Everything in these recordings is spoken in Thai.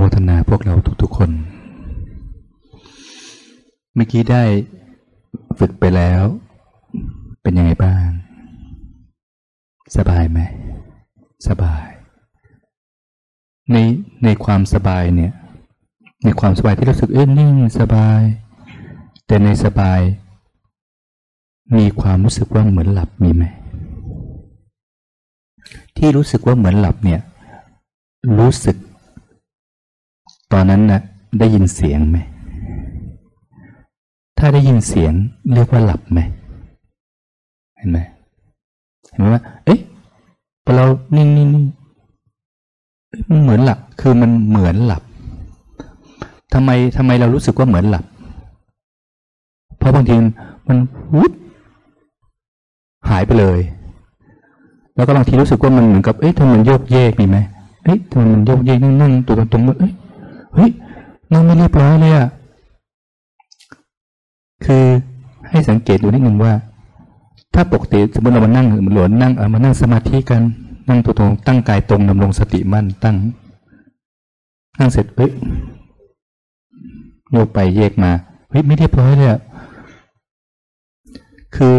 โมทนาพวกเราทุกๆคน เมื่อกี้ได้ฝึกไปแล้ว เป็นยังไงบ้าง สบายไหม สบาย ในในความสบายเนี่ย ในความสบายที่รู้สึกเอ้นิ่งสบาย แต่ในสบาย มีความรู้สึกว่าเหมือนหลับมีไหม ที่รู้สึกว่าเหมือนหลับเนี่ย รู้สึก ตอนนั้นนะ่ะได้ยินเสียงไหม ถ้าได้ยินเสียงเรียกว่าหลับไหม เห็นไหมเห็นไหมว่า เอ๊ะพอเรานิ่งนิ่งนิ่งมันเหมือนหลับ คือมันเหมือนหลับทำไมทำไมเรารู้สึกว่าเหมือนหลับ เพราะบางทีมันวุบหายไปเลย แล้วก็บางทีรู้สึกว่ามันเหมือนกับ เอ๊ะทำไมมันโยกเยกมีไหมเอ๊ะทำไมมันโยกเยกนั่งนั่งตัวตรงๆเอ้ย เฮ้ยนั่งไม่เรียบร้อยเลยอะคือให้สังเกตดูนิดนึงว่า ถ้าปกติสมมติเรามานั่งหลวนนั่งเอามานั่งสมาธิกันนั่งตัวตรงตั้งกายตรงดำรงสติมั่นตั้งนั่งเสร็จเอ้ยโยกไปเยกมาเฮ้ยไม่เรียบร้อยเลยอะคือ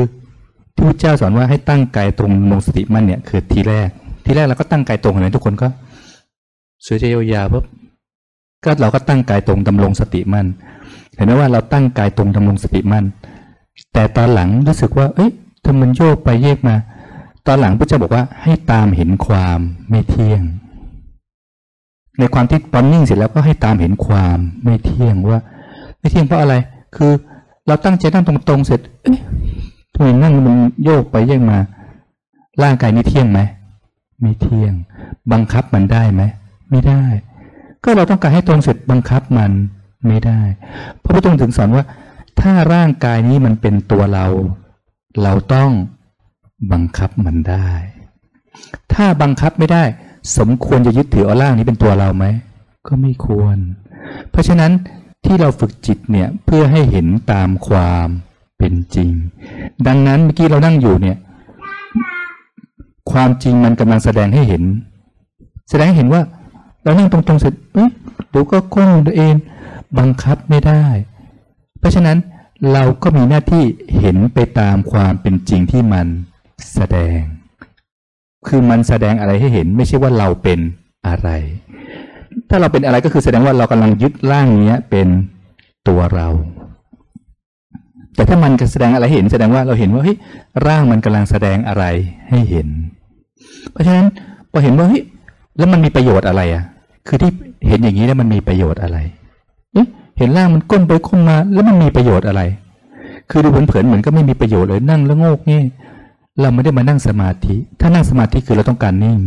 ที่พระเจ้าสอนว่าให้ตั้งกายตรงลงสติมั่นเนี่ยคือทีแรก ทีแรกเราก็ตั้งกายตรงเห็นไหมทุกคนก็สวยใจยาวๆปุ๊บ ก็เราก็ตั้งกายตรงดำรงสติมั่น เห็นไหมว่าเราตั้งกายตรงดำรงสติมั่น แต่ตอนหลังรู้สึกว่า เอ้ยทำมันโยกไปเยกมา ตอนหลังพระเจ้าบอกว่าให้ตามเห็นความไม่เที่ยง ในความที่ตอนนิ่งเสร็จแล้วก็ให้ตามเห็นความไม่เที่ยงว่า ไม่เที่ยงเพราะอะไร คือเราตั้งใจนั่งตรงๆเสร็จเอ๊ะทำไมนั่งมันโยกไปเยกมา ร่างกายนี้เที่ยงไหมไม่เที่ยง บังคับมันได้ไหมไม่ได้ ก็เราต้องการให้ตรงเสร็จบังคับมันไม่ได้พระพุทธองค์ถึงสอนว่า ถ้าร่างกายนี้มันเป็นตัวเรา เราต้องบังคับมันได้ ถ้าบังคับไม่ได้ สมควรจะยึดถือเอาร่างนี้เป็นตัวเราไหมก็ไม่ควร เพราะฉะนั้นที่เราฝึกจิตเนี่ยเพื่อให้เห็นตามความเป็นจริง ดังนั้นเมื่อกี้เรานั่งอยู่เนี่ย ความจริงมันกำลังแสดงให้เห็น แสดงให้เห็นว่า เรานั่งตรงๆเสร็จเอ๊ะเดี๋ยวก็ก้มตัวเองบังคับไม่ได้ เพราะฉะนั้นเราก็มีหน้าที่เห็นไปตามความเป็นจริงที่มันแสดง คือมันแสดงอะไรให้เห็น ไม่ใช่ว่าเราเป็นอะไร ถ้าเราเป็นอะไรก็คือแสดงว่าเรากำลังยึดร่างนี้เป็นตัวเรา แต่ถ้ามันแสดงอะไรเห็น แสดงว่าเราเห็นว่าเฮ้ยร่างมันกำลังแสดงอะไรให้เห็น เพราะฉะนั้นพอเห็นว่าเฮ้ย แล้วมันมีประโยชน์อะไรอะ คือที่เห็นอย่างนี้แล้วมันมีประโยชน์อะไรเห็นร่างมันก้นไปก้มมา แล้วมันมีประโยชน์อะไร คือดูเผินๆเหมือนก็ไม่มีประโยชน์เลยนั่งแล้วโงกนี่เราไม่ได้มานั่งสมาธิ ถ้านั่งสมาธิคือเราต้องการนิ่ง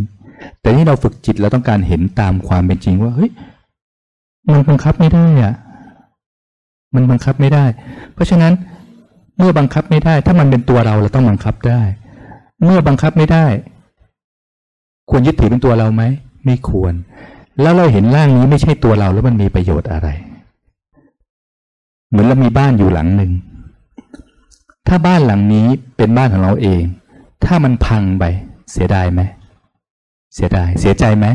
แต่นี่เราฝึกจิตเราต้องการเห็นตามความเป็นจริงว่าเฮ้ยมันบังคับไม่ได้อะ มันบังคับไม่ได้ เพราะฉะนั้นเมื่อบังคับไม่ได้ ถ้ามันเป็นตัวเราเราต้องบังคับได้ เมื่อบังคับไม่ได้ ควรยึดถือเป็นตัวเราไหม ไม่ควร แล้วเราเห็นร่างนี้ไม่ใช่ตัวเราแล้วมันมีประโยชน์อะไร เหมือนเรามีบ้านอยู่หลังหนึ่ง ถ้าบ้านหลังนี้เป็นบ้านของเราเอง ถ้ามันพังไป เสียดายไหม เสียดาย เสียใจไหม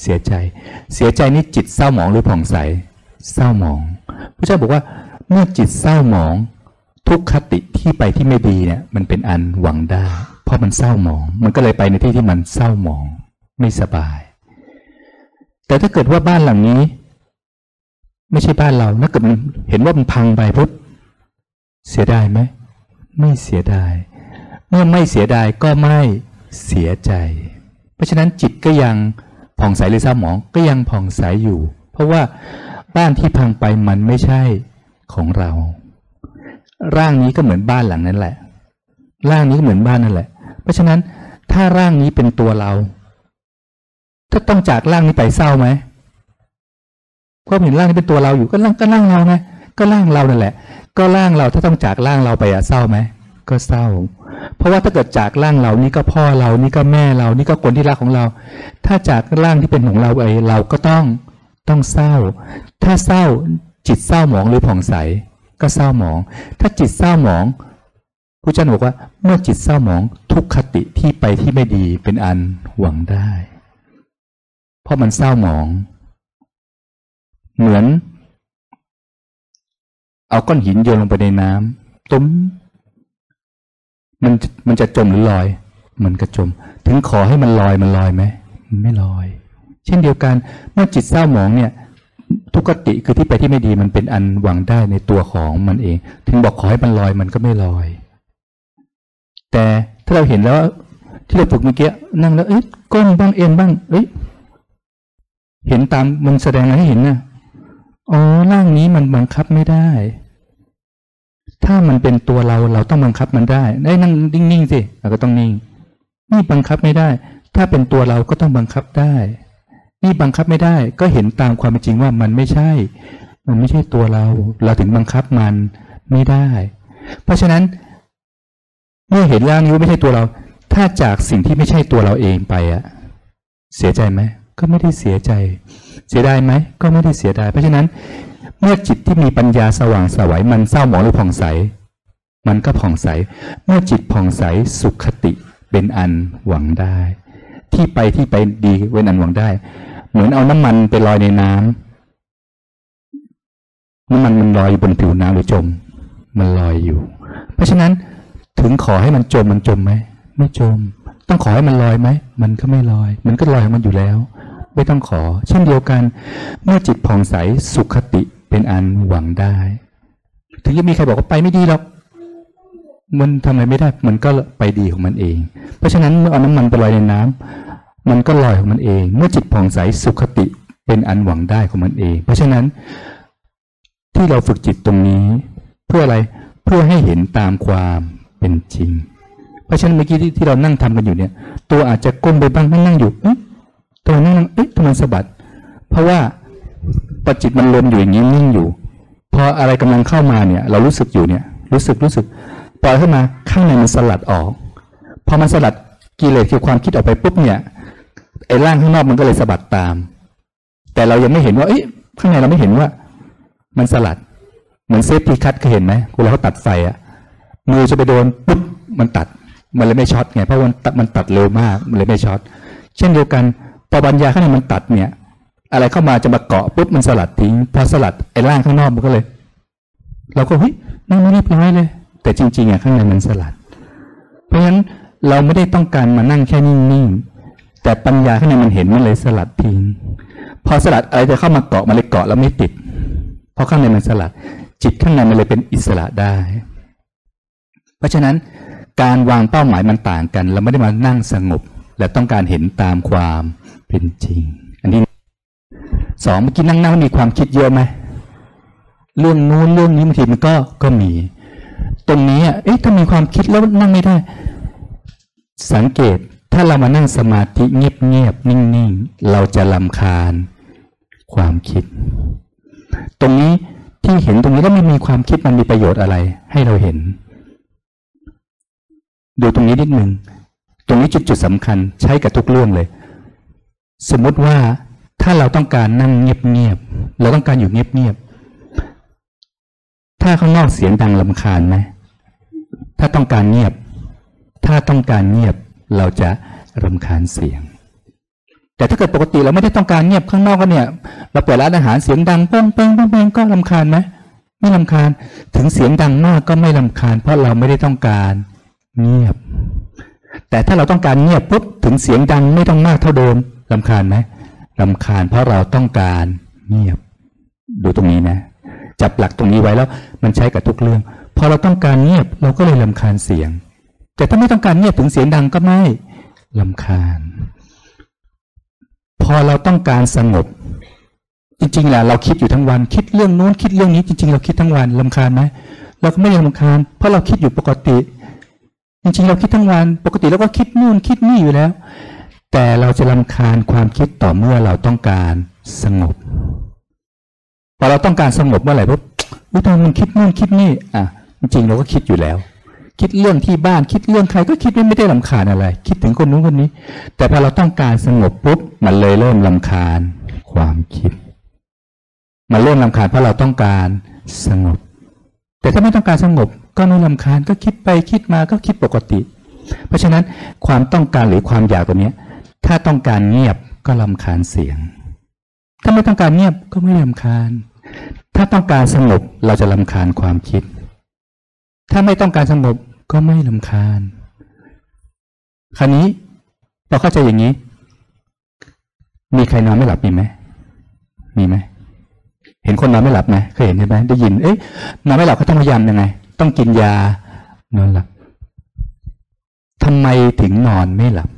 เสียใจ เสียใจนี่จิตเศร้าหมองหรือผ่องใส เศร้าหมอง พระเจ้าบอกว่าเมื่อจิตเศร้าหมอง ทุกคติที่ไปที่ไม่ดีเนี่ยมันเป็นอันหวังได้ เพราะมันเศร้าหมอง มันก็เลยไปในที่ที่มันเศร้าหมอง ไม่สบาย แต่ถ้าเกิดว่าบ้านหลังนี้ ไม่ใช่บ้านเราถ้าเกิดเห็นว่ามันพังไปปุ๊บเสียดายไหมไม่เสียดาย เมื่อไม่เสียดายก็ไม่เสียใจ เพราะฉะนั้นจิตก็ยังผ่องใสหรือเศร้าหมองก็ยังผ่องใสอยู่ เพราะว่าบ้านที่พังไปมันไม่ใช่ของเรา ร่างนี้ก็เหมือนบ้านหลังนั้นแหละ ร่างนี้เหมือนบ้านนั่นแหละ เพราะฉะนั้นถ้าร่างนี้เป็นตัวเรา ถ้าต้องจากร่างนี้ไปเศร้าไหมก็เห็นร่างนี้เป็นตัวเราอยู่ก็ร่างก็ร่างเราไงก็ร่างเรานั่นแหละ ก็ร่างเราถ้าต้องจากร่างเราไปอะเศร้าไหมก็เศร้า เพราะว่าถ้าเกิดจากร่างเรานี่ก็พ่อเรานี่ก็แม่เรานี่ก็คนที่รักของเรา ถ้าจากร่างที่เป็นของเราไปเราก็ต้องต้องเศร้า ถ้าเศร้าจิตเศร้าหมองหรือผ่องใส ก็เศร้าหมอง ถ้าจิตเศร้าหมองผู้เจ้าบอกว่าเมื่อจิตเศร้าหมองทุกขติที่ไปที่ไม่ดีเป็นอันหวังได้ เพราะมันเศร้าหมอง เหมือน เอาก้อนหินโยนลงไปในน้ำตุ้มมันมันจะจมหรือลอย มันก็จม ถึงขอให้มันลอยมันลอยไหมมันไม่ลอย เช่นเดียวกัน เมื่อจิตเศร้าหมองเนี่ย ทุกขติคือที่ไปที่ไม่ดีมันเป็นอันหวังได้ในตัวของมันเอง ถึงบอกขอให้มันลอยมันก็ไม่ลอย แต่ถ้าเราเห็นแล้วที่เราฝึกเมื่อกี้นั่งแล้วเอ้ยก้มบ้างเอ็นบ้างเอ้ย เห็นตามมันแสดงอะไรให้เห็นนะอ๋อร่างนี้มันบังคับไม่ได้ ถ้ามันเป็นตัวเราเราต้องบังคับมันได้ได้นั่งนิ่งๆสิเราก็ต้องนิ่ง นี่บังคับไม่ได้ ถ้าเป็นตัวเราก็ต้องบังคับได้ นี่บังคับไม่ได้ ก็เห็นตามความเป็นจริงว่ามันไม่ใช่ มันไม่ใช่ตัวเรา เราถึงบังคับมันไม่ได้ เพราะฉะนั้น เมื่อเห็นร่างนี้ว่าไม่ใช่ตัวเรา ถ้าจากสิ่งที่ไม่ใช่ตัวเราเองไปอะเสียใจไหม ก็ไม่ได้เสียใจ เสียดายไหม ก็ไม่ได้เสียดาย เพราะฉะนั้น เมื่อจิตที่มีปัญญาสว่างสวัยมันเศร้าหมองหรือผ่องใส มันก็ผ่องใส เมื่อจิตผ่องใสสุขติเป็นอันหวังได้ ที่ไปที่ไปดีเป็นอันหวังได้ เหมือนเอาน้ำมันไปลอยในน้ำน้ำมันมันลอยอยู่บนผิวน้ำหรือจม มันลอยอยู่ เพราะฉะนั้นถึงขอให้มันจมมันจมไหมไม่จม ต้องขอให้มันลอยไหม มันก็ไม่ลอย มันก็ลอยของมันอยู่แล้ว ไม่ต้องขอ เช่นเดียวกัน เมื่อจิตผ่องใสสุขติเป็นอันหวังได้ ถึงจะมีใครบอกว่าไปไม่ดีหรอกมันทำอะไรไม่ได้มันก็ไปดีของมันเอง เพราะฉะนั้นเมื่อเอาน้ำมันไปลอยในน้ำมันก็ลอยของมันเอง เมื่อจิตผ่องใสสุขติเป็นอันหวังได้ของมันเอง เพราะฉะนั้นที่เราฝึกจิตตรงนี้ เพื่ออะไรเพื่อให้เห็นตามความเป็นจริง เพราะฉะนั้นเมื่อกี้ที่เรานั่งทำกันอยู่เนี่ย ตัวอาจจะก้มไปบ้างนั่งนั่งอยู่เอ๊ะ ตัวนั่งเอ๊ะทำไมสะบัด เพราะว่าปจิตมันรวมอยู่อย่างนี้นิ่งอยู่ พออะไรกำลังเข้ามาเนี่ย เรารู้สึกอยู่เนี่ย รู้สึกรู้สึกปล่อยเข้ามาข้างในมันสลัดออก พอมันสลัดกิเลสคือความคิดออกไปปุ๊บเนี่ยไอ้ร่างข้างนอกมันก็เลยสะบัดตาม แต่เรายังไม่เห็นว่าเอ๊ะข้างในเราไม่เห็นว่า มันสลัดเหมือนเซฟทีคัตเคยเห็นไหมเวลาเขาตัดไฟอะมือจะไปโดนปุ๊บมันตัด มันเลยไม่ช็อตไงเพราะมันตัดมันตัดเร็วมากมันเลยไม่ช็อตเช่นเดียวกัน พอปัญญาข้างในมันตัดเนี่ย อะไรเข้ามาจะมาเกาะปุ๊บมันสลัดทิ้งพอสลัดไอ้ร่างข้างนอกมันก็เลย เราก็เฮ้ยนั่งไม่เรียบร้อยเลย แต่จริงๆอะข้างในมันสลัด เพราะฉะนั้นเราไม่ได้ต้องการมานั่งแค่นิ่งๆแต่ปัญญาข้างในมันเห็นมันเลยสลัดทิ้งพอสลัดอะไรจะเข้ามาเกาะมันเลยเกาะแล้วไม่ติด เพราะข้างในมันสลัด จิตข้างในมันเลยเป็นอิสระได้ เพราะฉะนั้นการวางเป้าหมายมันต่างกัน เราไม่ได้มานั่งสงบ และต้องการเห็นตามความเป็นจริง อันนี้สองเมื่อกี้นั่งนั่งมีความคิดเยอะไหมเรื่องนู้นเรื่องนี้บางทีมันก็ก็มี ตรงนี้เอ๊ะถ้ามีความคิดแล้วนั่งไม่ได้ สังเกตถ้าเรามานั่งสมาธิเงียบๆนิ่งๆ เราจะลำคาญความคิด ตรงนี้ที่เห็นตรงนี้แล้วไม่มีความคิดมันมีประโยชน์อะไร ให้เราเห็น ดูตรงนี้นิดหนึ่ง ตรงนี้จุดจุดสำคัญใช้กับทุกเรื่องเลย สมมติว่าถ้าเราต้องการนั่งเงียบๆเราต้องการอยู่เงียบๆถ้าข้างนอกเสียงดังลำคาญไหมถ้าต้องการเงียบ ถ้าต้องการเงียบเราจะรำคาญเสียง แต่ถ้าเกิดปกติเราไม่ได้ต้องการเงียบข้างนอกก็เนี่ย เราเปิดร้านอาหารเสียงดังเป้งเป้งป้งเป้งก็ลำคาญไหมไม่ลำคาญ ถึงเสียงดังมากก็ไม่ลำคาญ เพราะเราไม่ได้ต้องการเงียบ แต่ถ้าเราต้องการเงียบปุ๊บถึงเสียงดังไม่ต้องมากเท่าเดิมลำคาญไหมลำคาญเพราะเราต้องการเงียบ ดูตรงนี้นะ จับหลักตรงนี้ไว้แล้ว มันใช้กับทุกเรื่อง พอเราต้องการเงียบเราก็เลยลำคาญเสียง แต่ถ้าไม่ต้องการเงียบถึงเสียงดังก็ไม่ลำคาญ พอเราต้องการสงบ จริงๆแหละเราคิดอยู่ทั้งวัน คิดเรื่องโน้นคิดเรื่องนี้จริงๆ เราคิดทั้งวันลำคาญไหมเราก็ไม่ลำคาญ เพราะเราคิดอยู่ปกติ จริงๆเราคิดทั้งวัน ปกติเราก็คิดนู่นคิดนี่อยู่แล้ว แต่เราจะลำคาญความคิดต่อเมื่อเราต้องการสงบพอเราต้องการสงบเมื่อไหร่ปุ๊บวิตามันคิดนู่นคิดนี่อะจริงๆเราก็คิดอยู่แล้ว คิดเรื่องที่บ้านคิดเรื่องใครก็คิดไม่ได้ลำคาญอะไร คิดถึงคนนู้นคนนี้ แต่พอเราต้องการสงบปุ๊บมันเลยเริ่มลำคาญความคิด มันเริ่มลำคาญเพราะเราต้องการสงบ แต่ถ้าไม่ต้องการสงบ ก็ไม่ลำคาญก็คิดไปคิดมาก็คิดปกติ เพราะฉะนั้นความต้องการหรือความอยากตัวนี้ ถ้าต้องการเงียบก็ลำคาญเสียง ถ้าไม่ต้องการเงียบก็ไม่ลำคาญ ถ้าต้องการสงบเราจะลำคาญความคิด ถ้าไม่ต้องการสงบก็ไม่ลำคาญ คราวนี้เราเข้าใจอย่างนี้ มีใครนอนไม่หลับมีไหมมีไหมเห็นคนนอนไม่หลับไหมเคยเห็นใช่ไหมได้ยิน เอ๊ะนอนไม่หลับเขาต้องพยายามยังไง ต้องกินยานอนหลับทำไมถึงนอนไม่หลับ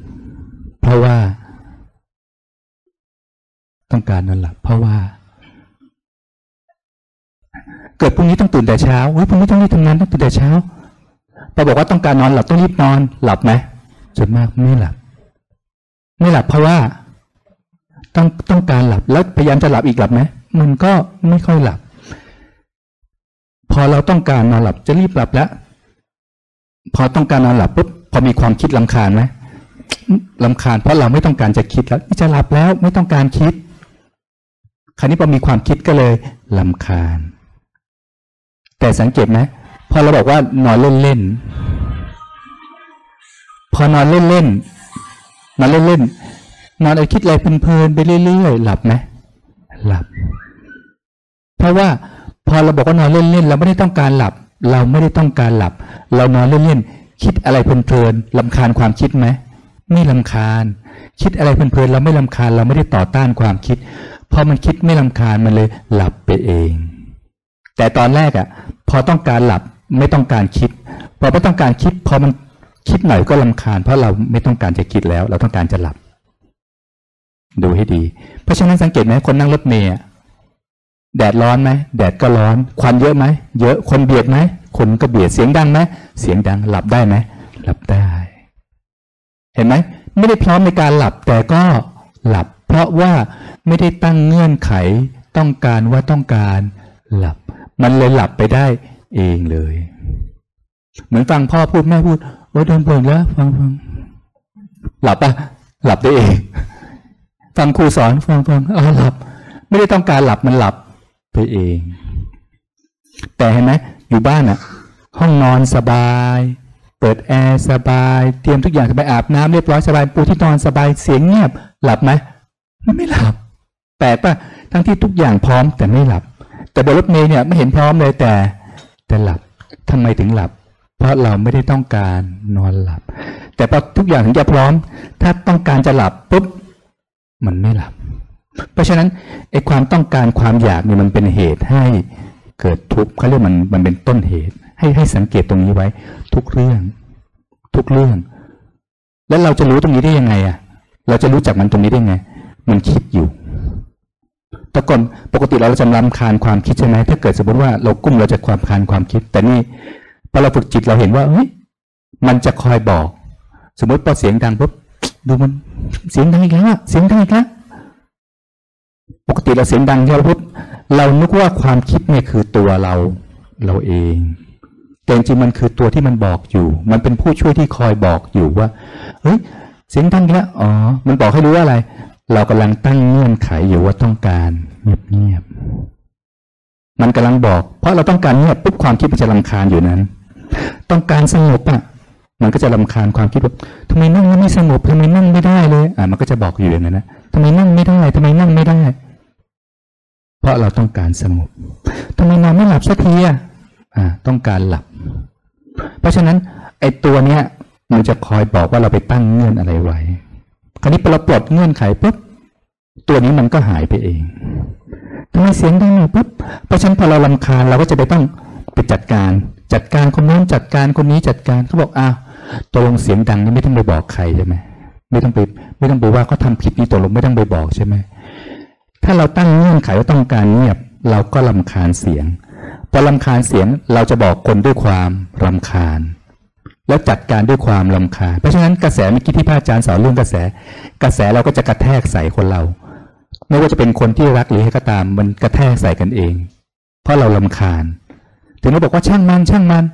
เพราะว่า ต้องการนอนหลับ เพราะว่า เกิดพรุ่งนี้ต้องตื่นแต่เช้าเฮ้ยพรุ่งนี้ต้องรีบทำงานต้องตื่นแต่เช้าพอบอกว่าต้องการนอนหลับต้องรีบนอน หลับไหมส่วนมากไม่หลับ ไม่หลับเพราะว่า ต้องต้องการหลับแล้วพยายามจะหลับอีกหลับไหมมันก็ไม่ค่อยหลับ อเราต้องการนอนหลับจะรีบหลับแล้วพอต้องการนอนหลับปุ๊บพอมีความคิดลำคาญไหมลำคาญเพราะเราไม่ต้องการจะคิดแล้วจะหลับแล้วไม่ต้องการคิด คราวนี้พอมีความคิดก็เลยลำคาญ แต่สังเกตไหมพอเราบอกว่านอนเล่นๆพอนอนเล่นๆนอนเล่นๆนอนอะคิดอะไรเพลินๆไปเรื่อยๆหลับไหมหลับ เพราะว่า พอเราบอกว่านอนเล่นๆเราไม่ได้ต้องการหลับ เราไม่ได้ต้องการหลับ เรานอนเล่นๆคิดอะไรเพลินๆลำคาญความคิดไหมไม่ลำคาญ คิดอะไรเพลินๆเราไม่ลำคาญ เราไม่ได้ต่อต้านความคิดพอมันคิดไม่ลำคาญมันเลยหลับไปเอง แต่ตอนแรกอะ่ะ พอต้องการหลับไม่ต้องการคิด พอไม่ต้องการคิด พอมันคิดหน่อยก็ลำคาญ เพราะเราไม่ต้องการจะคิดแล้ว เราต้องการจะหลับ ดูให้ดี เพราะฉะนั้นสังเกตไหมคนนั่งรถเมย์ แดดร้อนไหมแดดก็ร้อน ควันเยอะไหมเยอะคนเบียดไหมคนก็เบียดเสียงดังไหมเสียงดังหลับได้ไหมหลับได้ เห็นไหมไม่ได้พร้อมในการหลับแต่ก็หลับ เพราะว่าไม่ได้ตั้งเงื่อนไขต้องการว่าต้องการหลับ มันเลยหลับไปได้เองเลย เหมือนฟังพ่อพูดแม่พูดโอ้เดินเปิดแล้วฟังฟังหลับปะหลับได้เอง ฟังครูสอนฟังฟังอ๋อหลับ ไม่ได้ต้องการหลับมันหลับ ไปเอง แต่เห็นไหมอยู่บ้านอะห้องนอนสบาย เปิดแอร์สบาย เตรียมทุกอย่างสบายอาบน้ำเรียบร้อยสบายปูที่นอนสบายเสียงเงียบ หลับไหมไม่หลับแปลกปะทั้งที่ทุกอย่างพร้อมแต่ไม่หลับ แต่บนรถเมล์เนี่ยไม่เห็นพร้อมเลยแต่ แต่หลับทำไมถึงหลับ เพราะเราไม่ได้ต้องการนอนหลับ แต่พอทุกอย่างถึงจะพร้อม ถ้าต้องการจะหลับปุ๊บมันไม่หลับ เพราะฉะนั้นไอ้ความต้องการความอยากเนี่ยมันเป็นเหตุให้เกิดทุกข์เขาเรียกมันมันเป็นต้นเหตุ ให้ให้สังเกตตรงนี้ไว้ ทุกเรื่อง ทุกเรื่อง แล้วเราจะรู้ตรงนี้ได้ยังไงอะ เราจะรู้จักมันตรงนี้ได้ไง มันคิดอยู่แต่ก่อนปกติเราจะรำคาญความคิดใช่ไหมถ้าเกิดสมมติว่าเรากุ้มเราจะความคานความคิด แต่นี่พอเราฝึกจิตเราเห็นว่าเฮ้ยมันจะคอยบอก สมมติพอเสียงดังปุ๊บดูมันเสียงดังอีกแล้วเสียงดังอีกแล้ว ปกติเราเสียงดังใช่ไหมปุ๊บเรานึกว่าความคิดเนี่ยคือตัวเราเราเอง แต่จริงมันคือตัวที่มันบอกอยู่ มันเป็นผู้ช่วยที่คอยบอกอยู่ว่าเฮ้ยเสียงดังแล้วอ๋อ มันบอกให้รู้ว่าอะไร เรากำลังตั้งเงื่อนไขอยู่ว่าต้องการเงียบๆมันกำลังบอก เพราะเราต้องการเงียบปุ๊บความคิดมันจะลำคาญอยู่นั้น ต้องการสงบอะมันก็จะลำคาญความคิดว่าทำไมนั่งไม่สงบทำไมนั่งไม่ได้เลย อ่ามันก็จะบอกอยู่อย่างนั้นนะทำไมนั่งไม่ได้ทำไมนั่งไม่ได้ เพราะเราต้องการสงบทำไมนอนไม่หลับสักทีอะอ่าต้องการหลับ เพราะฉะนั้นไอ้ตัวเนี้ยมันจะคอยบอกว่าเราไปตั้งเงื่อนอะไรไว้ คราวนี้พอเราปลดเงื่อนไขปุ๊บตัวนี้มันก็หายไปเองทำไมเสียงดังปุ๊บเพราะฉะนั้นพอเราลำคาญเราก็จะไปต้องไปจัดการ จัดการคนนู้นจัดการคนนี้จัดการเขาบอกอ้าวตัวลงเสียงดังนี่ไม่ต้องไปบอกใครใช่ไหมไม่ต้องไปไม่ต้องไปว่าเขาทาผิดนี่ตัวลงไม่ต้องไปบอกใช่ไหม ถ้าเราตั้งเงื่อนไขว่าต้องการเงียบ เราก็ลำคาญเสียง พอลำคาญเสียงเราจะบอกคนด้วยความรำคาญ แล้วจัดการด้วยความลำคาญ เพราะฉะนั้นกระแสเมื่อกี้ที่พระอาจารย์สอนเรื่องกระแส กระแสเราก็จะกระแทกใส่คนเรา ไม่ว่าจะเป็นคนที่รักหรือให้ก็ตาม มันกระแทกใส่กันเอง เพราะเราลำคาญ ถึงเราบอกว่าช่างมันช่างมัน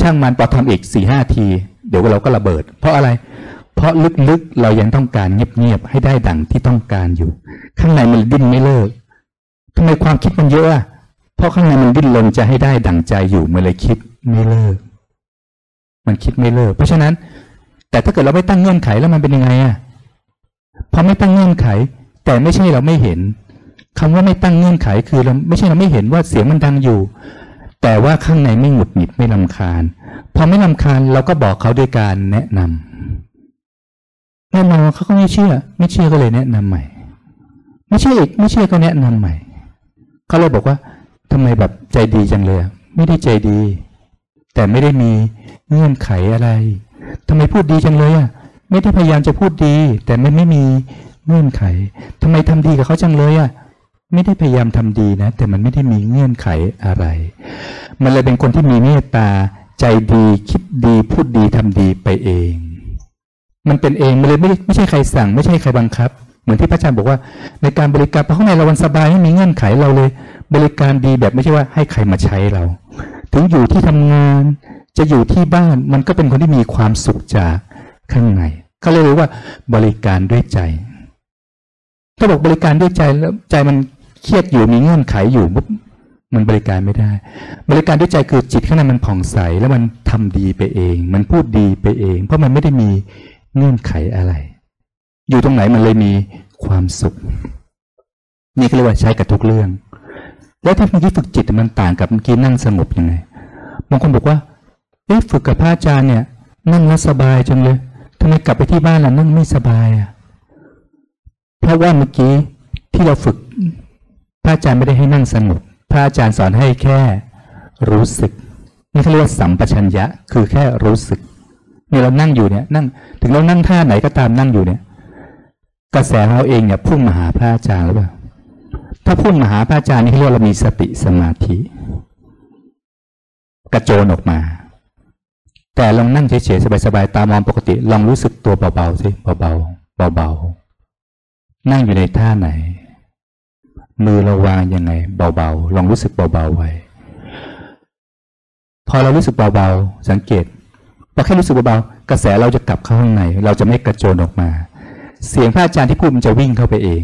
ช่างมันพอทำอีกสี่ห้าที เดี๋ยวเราก็ระเบิด เพราะอะไร เพราะลึกๆเรายังต้องการเงียบๆให้ได้ดังที่ต้องการอยู่ ข้างในมันดิ้นไม่เลิกทำไมความคิดมันเยอะเพราะข้างในมันดิ้นรนจะให้ได้ดังใจอยู่มันเลยคิดไม่เลิก มันคิดไม่เลิก เพราะฉะนั้น แต่ถ้าเกิดเราไม่ตั้งเงื่อนไขแล้วมันเป็นยังไงอะพอไม่ตั้งเงื่อนไข แต่ไม่ใช่เราไม่เห็นคำว่าไม่ตั้งเงื่อนไขคือเราไม่ใช่เราไม่เห็นว่าเสียงมันดังอยู่ แต่ว่าข้างในไม่หงุดหงิดไม่ลำคาญ พอไม่ลำคาญเราก็บอกเขาด้วยการแนะนำ แน่นอนเขาก็ไม่เชื่อ ไม่เชื่อก็เลยแนะนำใหม่ ไม่เชื่ออีกไม่เชื่อก็แนะนำใหม่เขาเลยบอกว่าทำไมแบบใจดีจังเลยไม่ได้ใจดี แต่ไม่ได้มีเงื่อนไขอะไรทำไมพูดดีจังเลยอะไม่ได้พยายามจะพูดดี แต่ไม่ไม่มีเงื่อนไขทำไมทำดีกับเขาจังเลยอะไม่ได้พยายามทำดีนะ แต่มันไม่ได้มีเงื่อนไขอะไร มันเลยเป็นคนที่มีเมตตาใจดีคิดดีพูดดีทำดีไปเอง มันเป็นเองมันเลยไม่ไม่ใช่ใครสั่ง ไม่ใช่ใครบังคับ เหมือนที่พระอาจารย์บอกว่า ในการบริการข้างในเราวันสบายไม่มีเงื่อนไขเราเลย บริการดีแบบไม่ใช่ว่าให้ใครมาใช้เรา ถึงอยู่ที่ทำงาน จะอยู่ที่บ้านมันก็เป็นคนที่มีความสุขจากข้างในเขาเลยเรียกว่าบริการด้วยใจ ถ้าบอกบริการด้วยใจแล้วใจมันเครียดอยู่มีเงื่อนไขอยู่ปุ๊บมันบริการไม่ได้ บริการด้วยใจคือจิตข้างในมันผ่องใสแล้วมันทำดีไปเอง มันพูดดีไปเอง เพราะมันไม่ได้มี เงื่อนไขอะไร อยู่ตรงไหนมันเลยมีความสุข นี่ก็เรียกว่าใช้กับทุกเรื่อง แล้วที่เมื่อกี้ฝึกจิตมันต่างกับเมื่อกี้นั่งสงบยังไงบางคนบอกว่าเอ๊ะฝึกกับพระอาจารย์เนี่ย นั่งแล้วสบายจังเลยทำไมกลับไปที่บ้านแล้วนั่งไม่สบายอะเพราะว่าเมื่อกี้ที่เราฝึก พระอาจารย์ไม่ได้ให้นั่งสงบพระอาจารย์สอนให้แค่รู้สึกนี่เขาเรียกว่าสัมปชัญญะ คือแค่รู้สึก เนี่ยเรานั่งอยู่เนี่ยนั่งถึงเรานั่งท่าไหนก็ตามนั่งอยู่เนี่ย กระแสเราเองเนี่ยพุ่งมาหาพระอาจารย์หรือเปล่าถ้าพุ่งมาหาพระอาจารย์นี่เขาเรียกเรามีสติสมาธิ กระโจนออกมา แต่ลองนั่งเฉยๆสบายๆตามองปกติ ลองรู้สึกตัวเบาๆสิเบาๆเบาๆนั่งอยู่ในท่าไหน มือเราวางยังไง เบาๆลองรู้สึกเบาๆไว้พอเรารู้สึกเบาๆสังเกต พอแค่รู้สึกเบาๆกระแสเราจะกลับเข้าข้างใน เราจะไม่กระโจนออกมา เสียงพระอาจารย์ที่พูดมันจะวิ่งเข้าไปเอง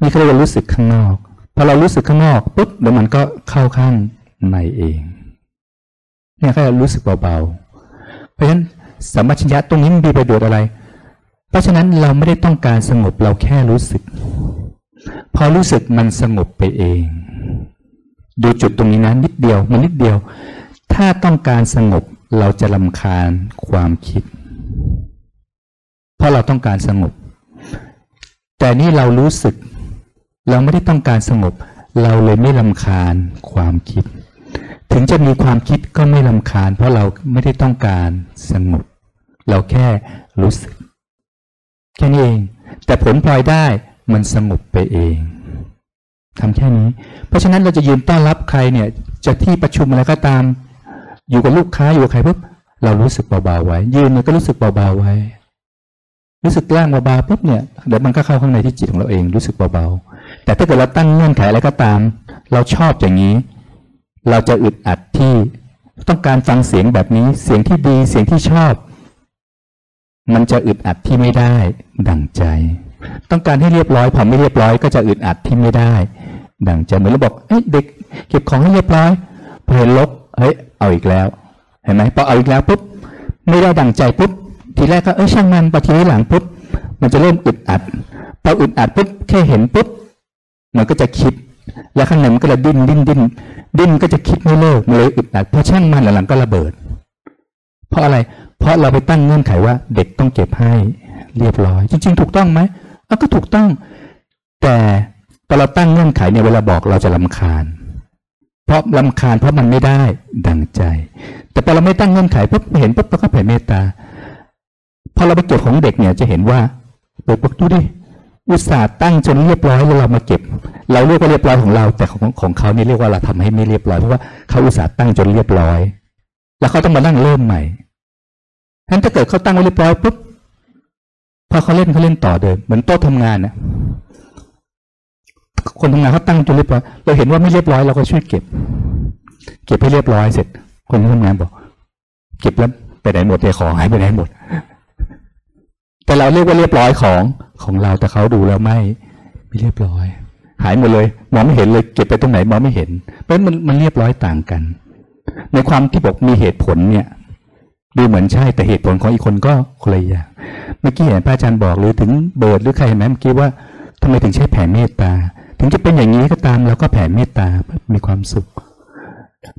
นี่เขาเรียกว่ารู้สึกข้างนอกพอเรารู้สึกข้างนอกปุ๊บเดี๋ยวมันก็เข้าข้างในเองเนี่ยแค่รู้สึกเบาๆเพราะฉะนั้นสัมมาชัญญะตรงนี้มันมีประโยชน์อะไร เพราะฉะนั้นเราไม่ได้ต้องการสงบเราแค่รู้สึก พอรู้สึกมันสงบไปเอง ดูจุดตรงนี้นะนิดเดียวมันนิดเดียว ถ้าต้องการสงบเราจะลำคาญความคิด เพราะเราต้องการสงบ แต่นี่เรารู้สึก เราไม่ได้ต้องการสงบ เราเลยไม่ลำคาญความคิด ถึงจะมีความคิดก็ไม่ลำคาญ เพราะเราไม่ได้ต้องการสงบ เราแค่รู้สึก แค่นี้เอง แต่ผลพลอยได้มันสงบไปเองทำแค่นี้ เพราะฉะนั้นเราจะยืนต้อนรับใครเนี่ยจะที่ประชุมอะไรก็ตาม อยู่กับลูกค้าอยู่กับใครปุ๊บเรารู้สึกเบาๆไว้ ยืนเนี่ยก็รู้สึกเบาๆไว้ รู้สึกร่างเบาๆปุ๊บเนี่ยเดี๋ยวมันก็เข้าข้างในที่จิตของเราเองรู้สึกเบาๆแต่ถ้าเกิดเราตั้งเงื่อนไขอะไรก็ตาม เราชอบอย่างนี้ เราจะอึดอัดที่ต้องการฟังเสียงแบบนี้เสียงที่ดีเสียงที่ชอบ มันจะอึดอัดที่ไม่ได้ ดั่งใจ ต้องการให้เรียบร้อยพอไม่เรียบร้อย ก็จะอึดอัดที่ไม่ได้ ดังใจเหมือนเราบอกเอ้เด็ก เก็บของให้เรียบร้อยพอเห็นลบเฮ้ย เอาอีกแล้ว เห็นไหมพอเอาอีกแล้วปุ๊บไม่ได้ดังใจปุ๊บทีแรกก็เอ้ยช่างมันพอทีหลังปุ๊บมันจะเริ่มอึดอัดพออึดอัดปุ๊บแค่เห็นปุ๊บมันก็จะคิด แล้วข้างในมันก็จะดิ้นดิ้นดิ้นดิ้นก็จะคิดไม่เลิกมันเลยอึดอัดพอช่างมันหลังก็ระเบิด เพราะอะไร เพราะเราไปตั้งเงื่อนไขว่า เด็กต้องเก็บให้เรียบร้อย จริง ๆ ถูกต้องไหมก็ถูกต้อง แต่พอเราตั้งเงื่อนไขเนี่ยเวลาบอกเราจะลำคาญ เพราะลำคาญเพราะมันไม่ได้ดังใจ แต่พอเราไม่ตั้งเงื่อนไขปุ๊บเห็นปุ๊บเราก็แผ่เมตตาพอเราไปเก็บของเด็กเนี่ยจะเห็นว่าเปิดปุ๊บดูดิอุตส่าห์ตั้งจนเรียบร้อยแล้วเรามาเก็บ เราเรียกว่าเรียบร้อยของเรา แต่ของของเขานี่เรียกว่าเราทำให้ไม่เรียบร้อยเพราะว่าเขาอุตส่าห์ตั้งจนเรียบร้อย แล้วเขาต้องมานั่งเริ่มใหม่ฉะนั้นถ้าเกิดเขาตั้งไว้เรียบร้อยปุ๊บพอเขาเล่นเขาเล่นต่อเดิมเหมือนโต๊ะทำงานเนี่ย คนทำงานเขาตั้งจนเรียบร้อยเราเห็นว่าไม่เรียบร้อยเราก็ช่วยเก็บ เก็บให้เรียบร้อยเสร็จ คนที่ทำงานบอก เก็บแล้วไปไหนหมดเดี๋ยวของหายไปไหนหมด แต่เราเรียกว่าเรียบร้อยของของเราแต่เขาดูแล้วไม่ไม่เรียบร้อย หายหมดเลยมองไม่เห็นเลยเก็บไปตรงไหนมองไม่เห็น เพราะมันมันเรียบร้อยต่างกัน ในความที่บอกมีเหตุผลเนี่ยดูเหมือนใช่แต่เหตุผลของอีกคนก็คนละอย่างเมื่อกี้เห็นพระอาจารย์บอกหรือถึงเบิร์ดหรือใครเห็นไหมเมื่อกี้ว่าทำไมถึงใช้แผ่เมตตา ถึงจะเป็นอย่างนี้ก็ตามเราก็แผ่เมตตามีความสุข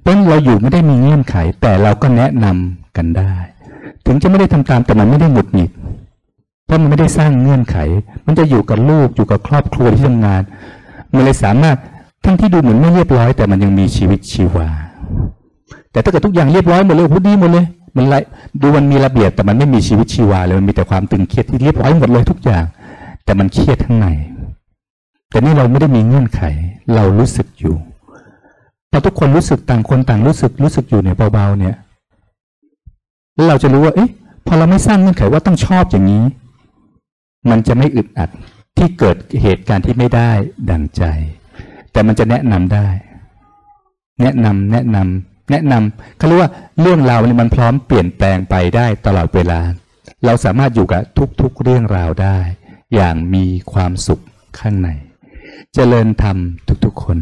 เพราะเราอยู่ไม่ได้มีเงื่อนไข แต่เราก็แนะนำกันได้ ถึงจะไม่ได้ทำตามแต่มันไม่ได้หงุดหงิด เพราะมันไม่ได้สร้างเงื่อนไข มันจะอยู่กับลูกอยู่กับครอบครัวที่ทำงาน มันเลยสามารถทั้งที่ดูเหมือนไม่เรียบร้อย แต่มันยังมีชีวิตชีวา แต่ถ้าเกิดทุกอย่างเรียบร้อยหมดเลยพูดดีหมดเลยมันไรดูมันมีระเบียบแต่มันไม่มีชีวิตชีวาเลยมันมีแต่ความตึงเครียดที่เรียบร้อยหมดเลยทุกอย่าง แต่มันเครียดข้างใน แต่นี่เราไม่ได้มีเงื่อนไข เรารู้สึกอยู่พอทุกคนรู้สึกต่างคนต่างรู้สึกรู้สึกอยู่เนี่ยเบาๆเนี่ยแล้วเราจะรู้ว่า เอ๊ะ พอเราไม่สร้างเงื่อนไขว่าต้องชอบอย่างนี้ มันจะไม่อึดอัดที่เกิดเหตุการณ์ที่ไม่ได้ดังใจ แต่มันจะแนะนำได้ แนะนำแนะนำแนะนำเขาเรียกว่าเรื่องราวเนี่ยมันพร้อมเปลี่ยนแปลงไปได้ตลอดเวลา เราสามารถอยู่กับทุกๆเรื่องราวได้ อย่างมีความสุขข้างใน เจริญธรรมทุกๆคน